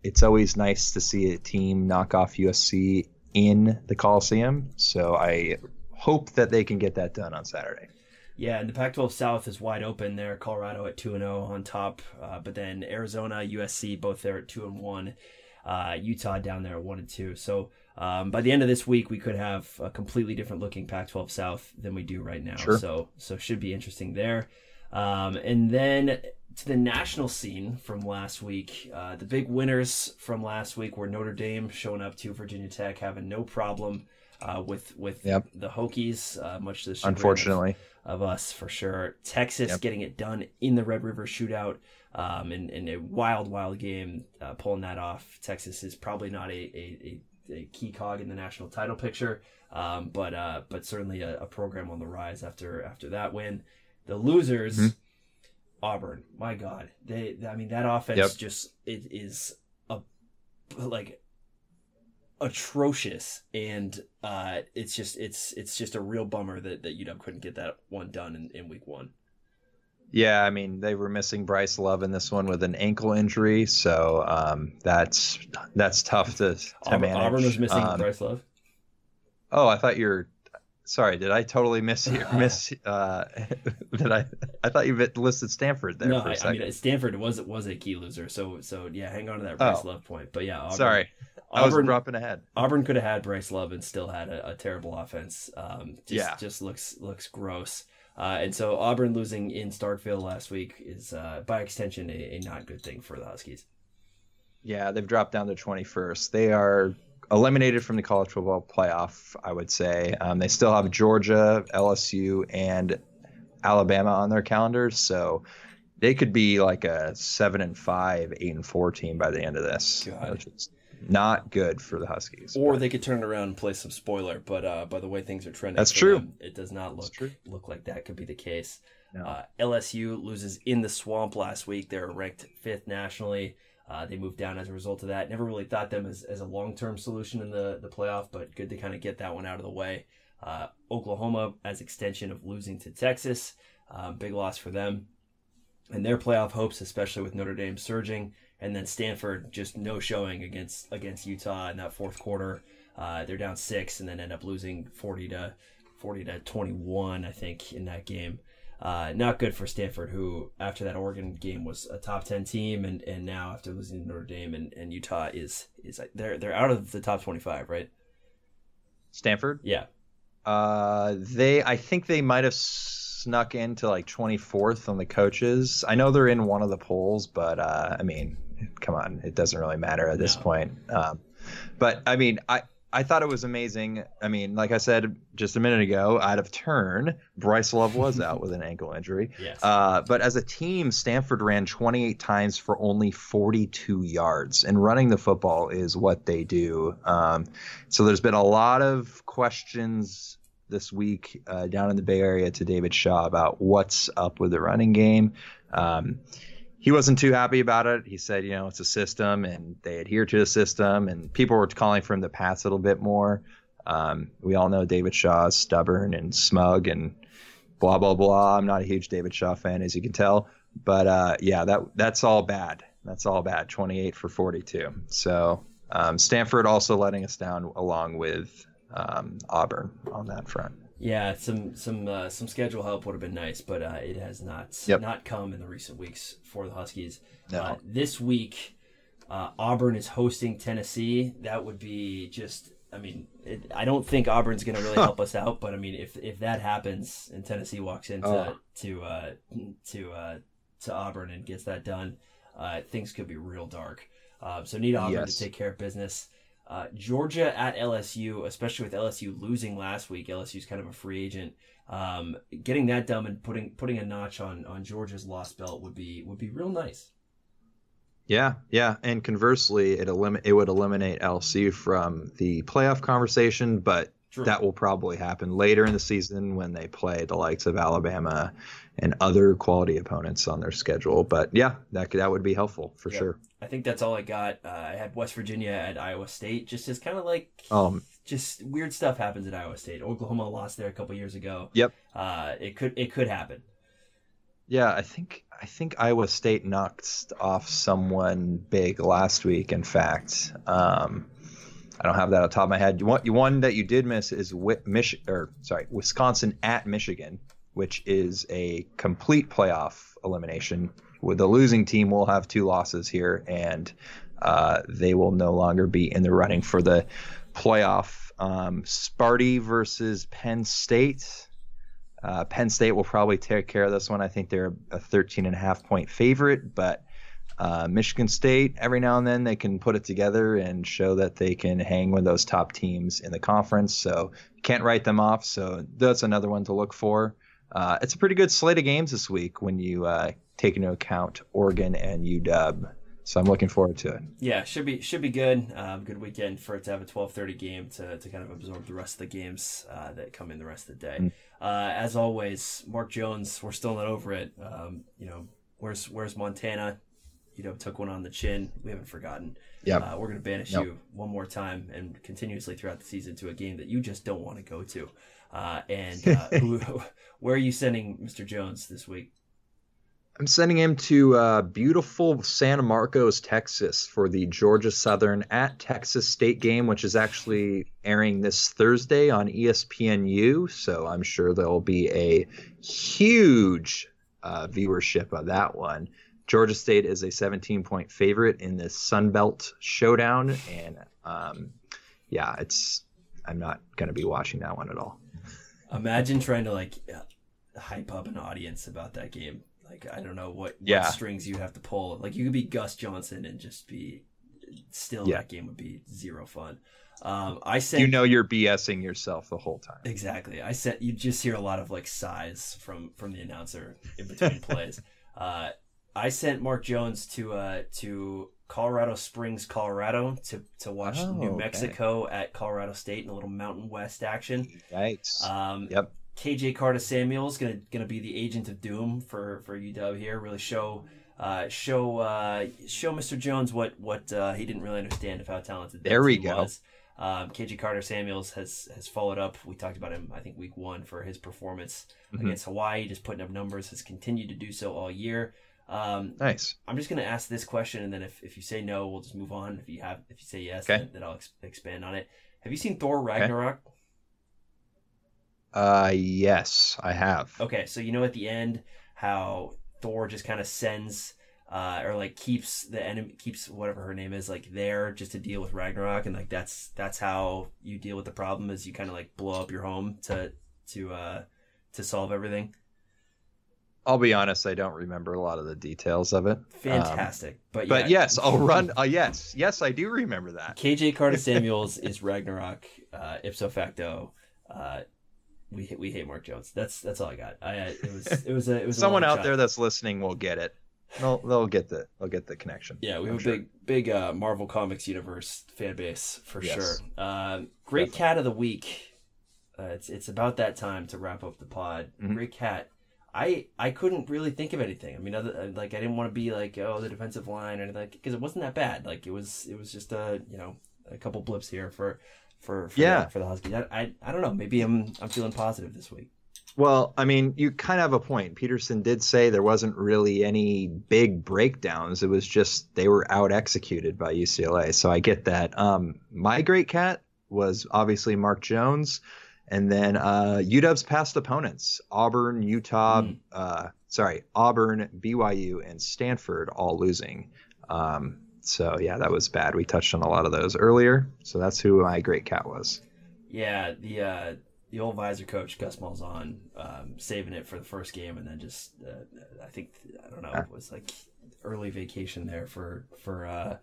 it's always nice to see a team knock off USC in the Coliseum. So I hope that they can get that done on Saturday. Yeah, and the Pac-12 South is wide open there. Colorado at two and zero oh on top, uh, but then Arizona, USC, both there at two and one. Uh, Utah down there at one and two. So um, by the end of this week, we could have a completely different looking Pac-12 South than we do right now. Sure. So so should be interesting there. Um, and then to the national scene from last week. Uh, the big winners from last week were Notre Dame showing up to Virginia Tech, having no problem uh, with with yep. the Hokies, uh, much to the unfortunately of, of, us for sure. Texas yep. getting it done in the Red River Shootout. Um, in, in a wild, wild game, uh, pulling that off. Texas is probably not a, a, a, a key cog in the national title picture, um, but uh, but certainly a, a, program on the rise after after that win. The losers. Mm-hmm Auburn. My God, they. I mean, that offense yep. just it is a like atrocious, and uh, it's just it's it's just a real bummer that that UW couldn't get that one done in, in week one. Yeah, I mean they were missing Bryce Love in this one with an ankle injury, so um, that's that's tough to, to Auburn, manage. Auburn was missing um, Bryce Love. Oh, I thought you are sorry, did I totally miss you? Miss? Uh, did I? I thought you listed Stanford there. No, I, I, mean Stanford was was a key loser. So so yeah, hang on to that Bryce oh. Love point. But yeah, Auburn, sorry, I Auburn, was dropping ahead. Auburn could have had Bryce Love and still had a, a terrible offense. Um, just, yeah, just looks looks gross. Uh, and so Auburn losing in Starkville last week is, uh, by extension, a, a not good thing for the Huskies. Yeah, they've dropped down to 21st. They are eliminated from the college football playoff. I would say um, they still have Georgia, LSU, and Alabama on their calendars, so they could be like a seven and five, eight and four team by the end of this, God. which is not good for the Huskies. Or but. they could turn it around and play some spoiler, but uh, by the way things are trending, that's true. Them, it does not look look like that could be the case. No. Uh, LSU loses in the swamp last week. They're ranked fifth nationally. Uh, they moved down as a result of that. Never really thought them as, as a long term solution in the, the playoff, but good to kind of get that one out of the way. Uh, Oklahoma, as extension of losing to Texas, uh, big loss for them. And their playoff hopes, especially with Notre Dame surging, and then Stanford just no showing against against Utah in that fourth quarter. Uh, they're down six, and then end up losing forty to forty to twenty one, I think, in that game. Uh, not good for Stanford, who after that Oregon game was a top ten team, and, and now after losing to Notre Dame and, and Utah is is they're they're out of the top twenty five, right? Stanford, yeah. Uh, they I think they might have snuck into like twenty fourth on the coaches. I know they're in one of the polls, but uh, I mean, come on, it doesn't really matter at this no. point. Um, but I mean, I I thought it was amazing. I mean, like I said just a minute ago, out of turn, Bryce Love was out with an ankle injury. Yes. Uh, but as a team, Stanford ran 28 times for only 42 yards, and running the football is what they do. Um, so there's been a lot of questions this week uh, down in the Bay Area to David Shaw about what's up with the running game. Um, he wasn't too happy about it. He said, you know, it's a system and they adhere to the system, and people were calling for him to pass a little bit more. Um, we all know David Shaw is stubborn and smug and blah blah blah. I'm not a huge David Shaw fan, as you can tell, but uh, yeah, that that's all bad. That's all bad. 28 for 42. So um, Stanford also letting us down along with um, Auburn on that front. Yeah, some some uh, some schedule help would have been nice, but uh, it has not yep. not come in the recent weeks for the Huskies. No. Uh, this week, uh, Auburn is hosting Tennessee. That would be just. I mean, it, I don't think Auburn's going to really help us out, but I mean, if if that happens and Tennessee walks into oh. to uh, to uh, to Auburn and gets that done, things could be real dark. so need Auburn yes. to take care of business. Uh, Georgia at LSU, especially with LSU losing last week, LSU's kind of a free agent. Um, getting that done and putting putting a notch on on Georgia's lost belt would be would be real nice. Yeah, yeah, and conversely, it elim- it would eliminate LSU from the playoff conversation, but True. that will probably happen later in the season when they play the likes of Alabama and other quality opponents on their schedule. But yeah, that that would be helpful for sure. I think that's all I got. Uh, I had West Virginia at Iowa State, just as kind of like um, just weird stuff happens at Iowa State. Oklahoma lost there a couple years ago. Yep. Uh, it could it could happen. Yeah, I think I think Iowa State knocked off someone big last week. In fact, um, I don't have that on top of my head. You want you one that you did miss is Mich- or sorry, Wisconsin at Michigan, which is a complete playoff elimination with the losing team will have two losses here, and uh, they will no longer be in the running for the playoff. Um, Sparty versus Penn State. Uh, Penn State will probably take care of this one. I think they're a 13 and a half point favorite, but uh, Michigan State, every now and then they can put it together and show that they can hang with those top teams in the conference. So can't write them off. So that's another one to look for. Uh, it's a pretty good slate of games this week when you uh, take into account Oregon and UW. So I'm looking forward to it. Yeah, should be should be good. Um, good weekend for it to have a 12:30 game to, to kind of absorb the rest of the games uh, that come in the rest of the day. Mm. Uh, as always, Mark Jones, we're still not over it. Um, you know, where's where's Montana? You know, took one on the chin. We haven't forgotten. Yeah, uh, we're going to banish you one more time and continuously throughout the season to a game that you just don't want to go to. Uh, and uh, who, where are you sending Mr. Jones this week? I'm sending him to uh, beautiful San Marcos, Texas, for the Georgia Southern at Texas State game, which is actually airing this Thursday on ESPNU. So I'm sure there'll be a huge uh, viewership of that one. Georgia State is a 17 point favorite in this Sun Belt showdown, and um, yeah, it's I'm not going to be watching that one at all. Imagine trying to like hype up an audience about that game. Like I don't know what, yeah. what strings you have to pull. Like you could be Gus Johnson and just be still yeah. that game would be zero fun. Um, I said you know you're BSing yourself the whole time. Exactly. I said you just hear a lot of like sighs from from the announcer in between plays. Uh, I sent Mark Jones to uh, to Colorado Springs, Colorado, to to watch oh, New Mexico okay. at Colorado State in a little Mountain West action. Yikes! Um, yep. KJ Carta-Samuels gonna gonna be the agent of doom for for UW here. Really show uh, show uh, show Mr. Jones what what uh, he didn't really understand of how talented there we go. was. Um, KJ Carta-Samuels has has followed up. We talked about him, I think, week one for his performance mm-hmm. against Hawaii, just putting up numbers. Has continued to do so all year. Um, nice. I'm just going to ask this question, and then if, if you say no, we'll just move on. If you have, if you say yes, okay. then, then, I'll ex- expand on it. Have you seen Thor Ragnarok? Okay. Uh, yes, I have. Okay, so you know at the end how Thor just kind of sends, uh, or like keeps the enemy, keeps whatever her name is, like there just to deal with Ragnarok, and like that's that's how you deal with the problem is you kind of like blow up your home to to uh to solve everything. I'll be honest, I don't remember a lot of the details of it. Fantastic, um, but but yes, I'll run. Uh, yes, yes, I do remember that. KJ Carta Samuels is Ragnarok, uh, ipso facto. Uh, we we hate Mark Jones. That's that's all I got. I it was it was a it was someone out shot. there that's listening will get it. They'll they'll get the they'll get the connection. Yeah, we have I'm a sure. big big uh, Marvel Comics universe fan base for yes. sure. Uh, great Definitely. cat of the week. Uh, it's it's about that time to wrap up the pod. Mm-hmm. Great cat. I I couldn't really think of anything. I mean, other, like I didn't want to be like oh the defensive line or anything because it wasn't that bad. Like it was it was just a you know a couple blips here for for, for yeah the, for the Huskies. I, I I don't know. Maybe I'm I'm feeling positive this week. Well, I mean, you kind of have a point. Petersen did say there wasn't really any big breakdowns. It was just they were out executed by UCLA. So I get that. Um, my great cat was obviously Mark Jones. And then uh, UW's past opponents Auburn, Utah, mm. uh, sorry, Auburn, BYU, and Stanford all losing. Um, so yeah, that was bad. We touched on a lot of those earlier. So that's who my great cat was. Yeah, the uh, the old visor coach Gus Malzahn um, saving it for the first game, and then just uh, I think I don't know it was like early vacation there for for uh,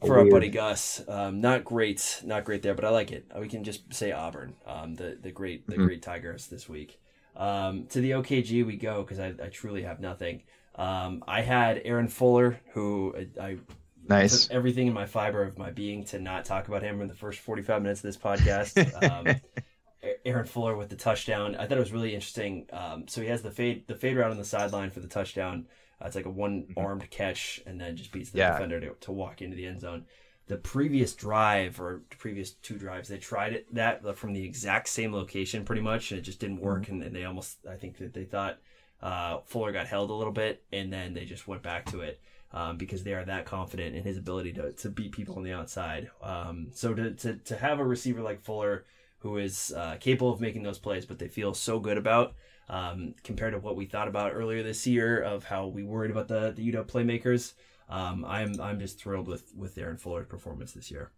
for our buddy Gus. Um, not great, not great there, but I like it. We can just say Auburn, um, the the great the mm-hmm. great Tigers this week. Um, to the OKG we go because I, I truly have nothing. Um, I had Aaron Fuller, who I, I nice everything in my fiber of my being to not talk about him in the first forty five minutes of this podcast. Um, Aaron Fuller with the touchdown. I thought it was really interesting. Um, so he has the fade the fade route on the sideline for the touchdown. Uh, it's like a one armed catch, and then just beats the yeah. defender to, to walk into the end zone. The previous drive or previous two drives, they tried it that from the exact same location, pretty much, and it just didn't work. Mm-hmm. And, and, they almost, I think that they thought uh, Fuller got held a little bit, and then they just went back to it. Um, because they are that confident in his ability to, to beat people on the outside. Um, so to, to, to have a receiver like Fuller who is uh, capable of making those plays, but they feel so good about um, compared to what we thought about earlier this year of how we worried about the the UW playmakers. Um, I'm I'm just thrilled with with Aaron Fuller's performance this year.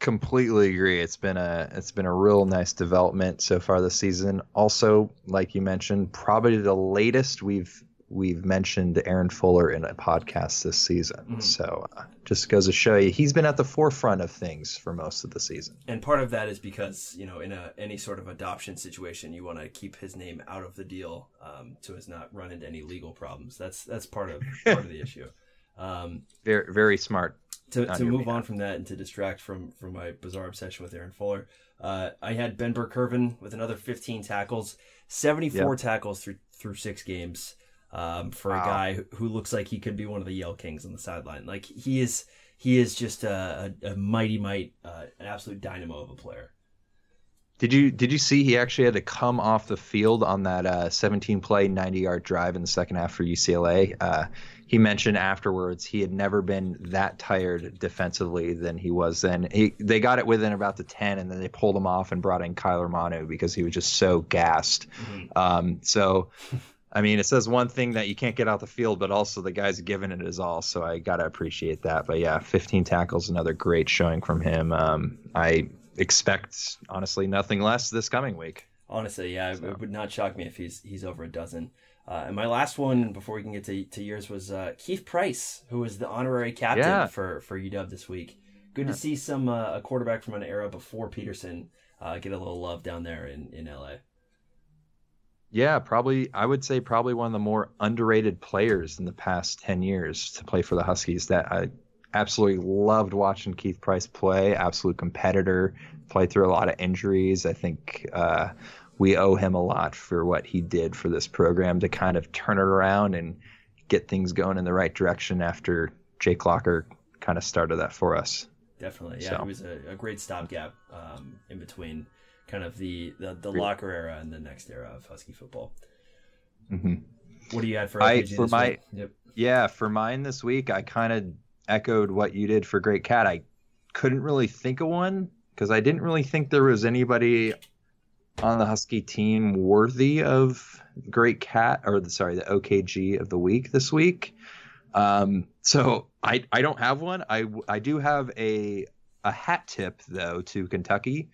Completely agree. It's been a it's been a real nice development so far this season. Also, like you mentioned, probably the latest we've we've mentioned Aaron Fuller in a podcast this season. Mm-hmm. So uh, just goes to show you he's been at the forefront of things for most of the season. And part of that is because you know in a any sort of adoption situation, you want to keep his name out of the deal um, so as not run into any legal problems. That's that's part of part of the issue. Um, very very smart. To, to move on from that and to distract from from my bizarre obsession with Aaron Fuller, uh, I had Ben Burr-Kirven with another 15 tackles, 74 yep. tackles through through six games um, for wow. a guy who looks like he could be one of the Yale Kings on the sideline. Like he is, he is just a, a, a mighty might, uh, an absolute dynamo of a player. Did you did you see he actually had to come off the field on that uh, 17 play 90 yard drive in the second half for UCLA? Uh, he mentioned afterwards he had never been that tired defensively than he was then. He, they got it within about the 10, and then they pulled him off and brought in Kyler Manu because he was just so gassed. Mm-hmm. Um, so I mean, it says one thing that you can't get out the field, but also the guy's giving it his all. So I gotta appreciate that. But yeah, 15 tackles, another great showing from him. Um, I expect honestly nothing less this coming week. Honestly, yeah, so. it would not shock me if he's he's over a dozen. Uh, and my last one before we can get to, to yours was uh, Keith Price, who was the honorary captain yeah. for for UW this week. Good yeah. to see some uh, a quarterback from an era before Petersen uh, get a little love down there in in LA. Yeah, probably. I would say probably one of the more underrated players in the past ten years to play for the Huskies. That I absolutely loved watching Keith Price play. Absolute competitor. Played through a lot of injuries. I think uh, we owe him a lot for what he did for this program to kind of turn it around and get things going in the right direction after Jake Locker kind of started that for us. Definitely, yeah. So. It was a, a great stopgap um, in between kind of the the, the locker era and the next era of Husky football. Mm-hmm. What do you add for I for my yep. yeah for mine this week? I kind of echoed what you did for Great Cat. I couldn't really think of one because I didn't really think there was anybody on the Husky team worthy of Great Cat or the sorry the OKG of the week this week. Um, so I I don't have one. I I do have a a hat tip though to Kentucky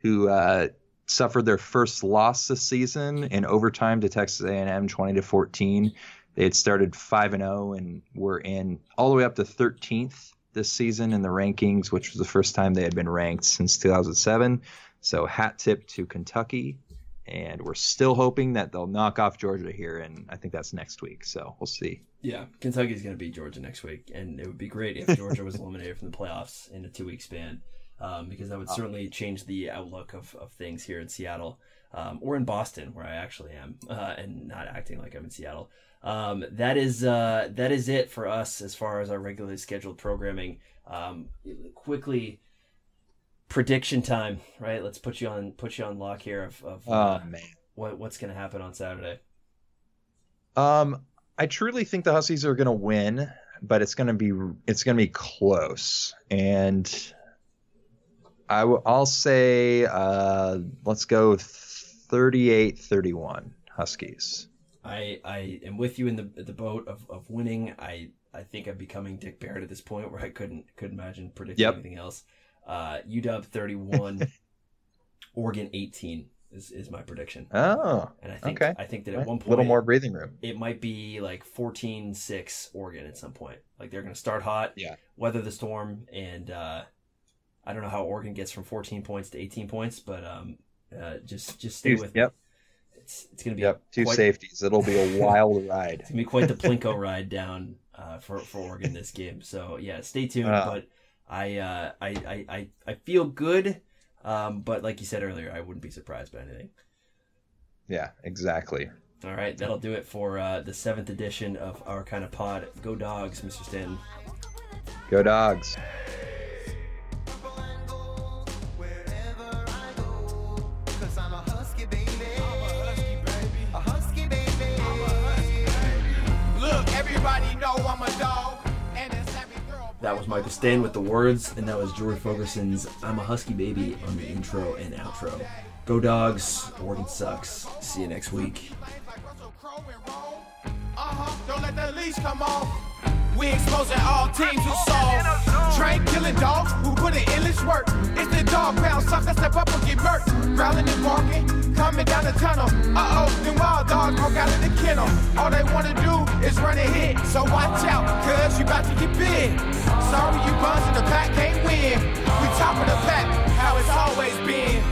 who uh, suffered their first loss this season in overtime to Texas A&M, 20 to 14. They had started five and zero oh and were in all the way up to 13th this season in the rankings, which was the first time they had been ranked since 2007. So hat tip to Kentucky, and we're still hoping that they'll knock off Georgia here, and I think that's next week. So we'll see. Yeah, Kentucky's going to beat Georgia next week, and it would be great if Georgia was eliminated from the playoffs in a two-week span um, because that would certainly change the outlook of, of things here in Seattle. um, or in Boston, where I actually am, uh, and not acting like I'm in Seattle. Um, that is uh, that is it for us as far as our regularly scheduled programming. Um, quickly, prediction time, right? Let's put you on put you on lock here of, of oh uh, man, what what's going to happen on Saturday. Um, I truly think the Huskies are going to win, but it's going to be it's going to be close, and I w- I'll say uh, let's go 38-31 Huskies. I I am with you in the the boat of, of winning. I I think I'm becoming Dick Barrett at this point where I couldn't couldn't imagine predicting yep. anything else. Uh, UW 31, Oregon 18 is, is my prediction. Oh, and I think okay. I think that at one point a little more breathing room. It might be like 14-6 Oregon at some point. Like they're going to start hot, yeah, weather the storm, and uh, I don't know how Oregon gets from 14 points to 18 points, but um, uh, just just stay with yep. me. It's it's going to be yep. two quite, safeties. It'll be a wild ride. It's going to be quite the plinko ride down uh, for for Oregon this game. So yeah, stay tuned. Uh, but I, uh, I, I, I, I feel good, um, but like you said earlier, I wouldn't be surprised by anything. Yeah, exactly. All right, that'll do it for uh, the seventh edition of our kind of pod. Go dogs, Mr. Stanton. Go dogs. That was Michael Stan with the words, and that was George Fogerson's I'm a Husky Baby on the intro and outro. Go Dogs, Oregon sucks. See you next week. Uh-huh, don't let leash come off. We exposing all teams who soft. Train killing dogs who put in endless work. It's the dog pound sucker, step up and get murked. Growling and barking, coming down the tunnel. Uh oh, them wild dogs broke out of the kennel. All they wanna do is run and hit. So watch out, cuz you about to get big. Sorry, you buns in the pack can't win. We top of the pack, how it's always been.